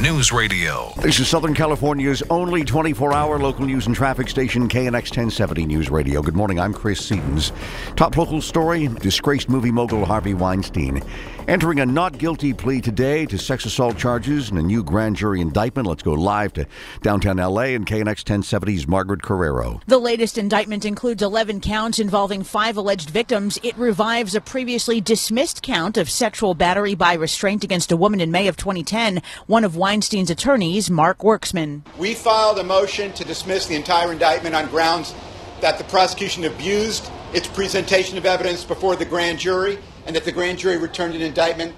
News Radio. This is Southern California's only 24 hour local news and traffic station, KNX 1070 News Radio. Good morning, I'm Chris Seatons. Top local story disgraced movie mogul Harvey Weinstein. Entering a not guilty plea today to sex assault charges and a new grand jury indictment. Let's go live to downtown LA and KNX 1070's Margaret Carrero. The latest indictment includes 11 counts involving five alleged victims. It revives a previously dismissed count of sexual battery by restraint against a woman in May of 2010. One of Weinstein's attorneys, Mark Werksman. We filed a motion to dismiss the entire indictment on grounds that the prosecution abused its presentation of evidence before the grand jury and that the grand jury returned an indictment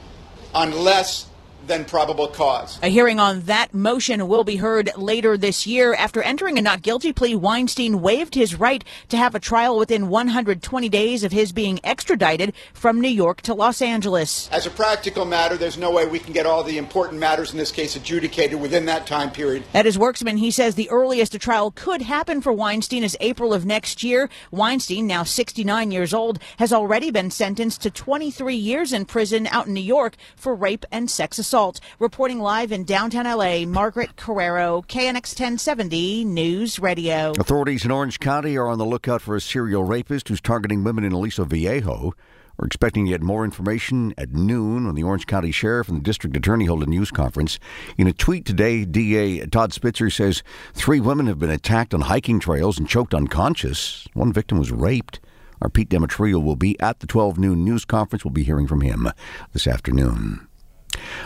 on less than probable cause. A hearing on that motion will be heard later this year. After entering a not guilty plea, Weinstein waived his right to have a trial within 120 days of his being extradited from New York to Los Angeles. As a practical matter, there's no way we can get all the important matters in this case adjudicated within that time period. At his Werksman. He says the earliest a trial could happen for Weinstein is April of next year. Weinstein, now 69 years old, has already been sentenced to 23 years in prison out in New York for rape and sex assault assault. Reporting live in downtown LA, Margaret Carrero, KNX 1070 News Radio. Authorities in Orange County are on the lookout for a serial rapist who's targeting women in Aliso Viejo. We're expecting to get more information at noon when the Orange County Sheriff and the District Attorney hold a news conference. In a tweet today, DA Todd Spitzer says three women have been attacked on hiking trails and choked unconscious. One victim was raped. Our Pete Demetriou will be at the 12 noon news conference. We'll be hearing from him this afternoon.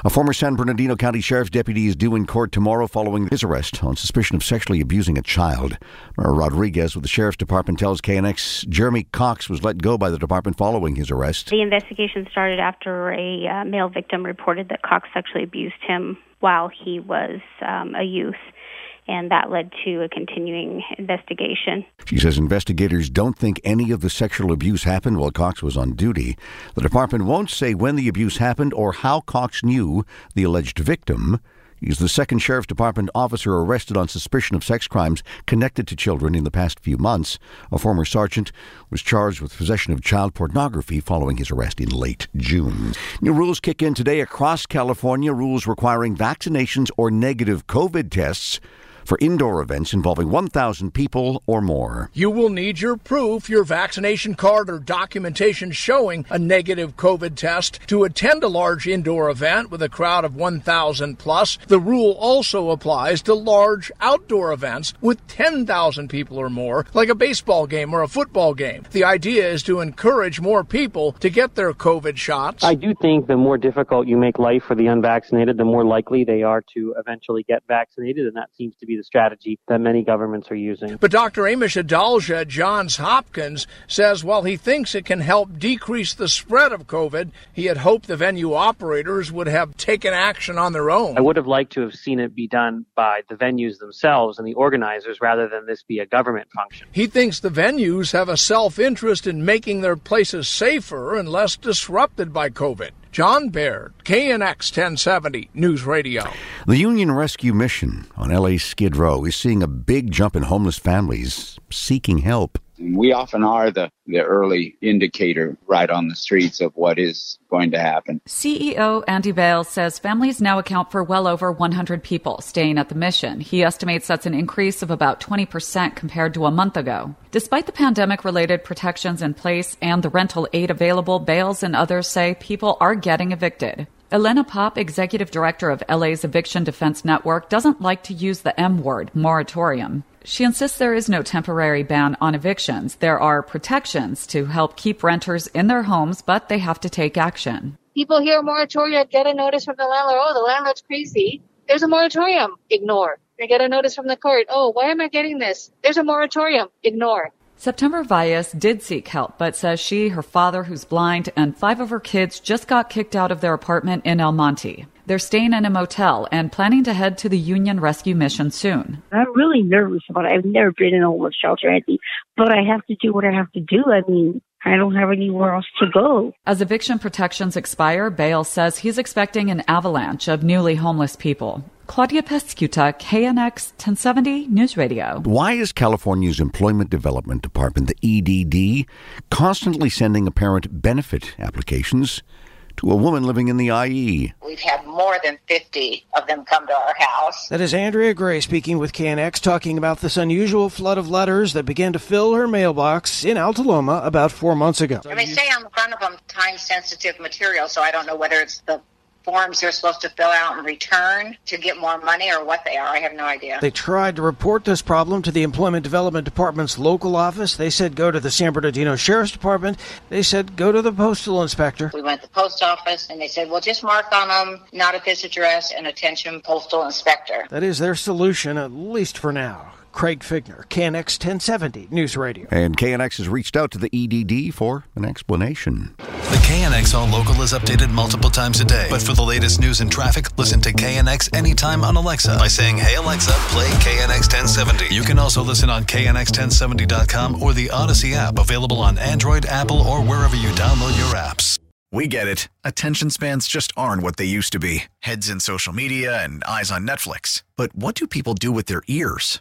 A former San Bernardino County Sheriff's deputy is due in court tomorrow following his arrest on suspicion of sexually abusing a child. Rodriguez with the Sheriff's Department tells KNX Jeremy Cox was let go by the department following his arrest. The investigation started after a uh, male victim reported that Cox sexually abused him while he was um, a youth and that led to a continuing investigation. She says investigators don't think any of the sexual abuse happened while Cox was on duty. The department won't say when the abuse happened or how Cox knew the alleged victim. He's the second Sheriff's Department officer arrested on suspicion of sex crimes connected to children in the past few months. A former sergeant was charged with possession of child pornography following his arrest in late June. New rules kick in today across California, rules requiring vaccinations or negative COVID tests for indoor events involving 1,000 people or more. You will need your proof, your vaccination card or documentation showing a negative COVID test to attend a large indoor event with a crowd of 1,000 plus. The rule also applies to large outdoor events with 10,000 people or more, like a baseball game or a football game. The idea is to encourage more people to get their COVID shots. I do think the more difficult you make life for the unvaccinated, the more likely they are to eventually get vaccinated, and that seems to be the strategy that many governments are using. But Dr. Amish Adalja at Johns Hopkins says while he thinks it can help decrease the spread of COVID, he had hoped the venue operators would have taken action on their own. I would have liked to have seen it be done by the venues themselves and the organizers rather than this be a government function. He thinks the venues have a self interest in making their places safer and less disrupted by COVID. John Baird, KNX 1070 News Radio. The Union Rescue Mission on LA's Skid Row is seeing a big jump in homeless families seeking help. And we often are the, the early indicator right on the streets of what is going to happen. CEO Andy Bales says families now account for well over 100 people staying at the mission. He estimates that's an increase of about 20% compared to a month ago. Despite the pandemic related protections in place and the rental aid available, Bales and others say people are getting evicted. Elena Popp, executive director of LA's Eviction Defense Network, doesn't like to use the M word, moratorium. She insists there is no temporary ban on evictions. There are protections to help keep renters in their homes, but they have to take action. People hear moratorium, get a notice from the landlord. Oh, the landlord's crazy. There's a moratorium. Ignore. They get a notice from the court. Oh, why am I getting this? There's a moratorium. Ignore. September Valles did seek help, but says she, her father, who's blind, and five of her kids just got kicked out of their apartment in El Monte. They're staying in a motel and planning to head to the Union Rescue Mission soon. I'm really nervous about it. I've never been in a homeless shelter, Andy, but I have to do what I have to do. I mean, I don't have anywhere else to go. As eviction protections expire, Bale says he's expecting an avalanche of newly homeless people. Claudia Peschiutta, KNX 1070 News Radio. Why is California's Employment Development Department, the EDD, constantly sending apparent benefit applications to a woman living in the IE? We've had more than 50 of them come to our house. That is Andrea Gray speaking with KNX, talking about this unusual flood of letters that began to fill her mailbox in Alta Loma about four months ago. I mean, say on the front of them time sensitive material, so I don't know whether it's the forms they're supposed to fill out and return to get more money or what they are. I have no idea. They tried to report this problem to the Employment Development Department's local office. They said go to the San Bernardino Sheriff's Department. They said go to the postal inspector. We went to the post office and they said, well, just mark on them, not at this address, and attention postal inspector. That is their solution, at least for now. Craig Fiegener, KNX 1070 News Radio. And KNX has reached out to the EDD for an explanation. The KNX All Local is updated multiple times a day. But for the latest news and traffic, listen to KNX anytime on Alexa by saying, Hey Alexa, play KNX 1070. You can also listen on KNX1070.com or the Audacy app available on Android, Apple, or wherever you download your apps. We get it. Attention spans just aren't what they used to be heads in social media and eyes on Netflix. But what do people do with their ears?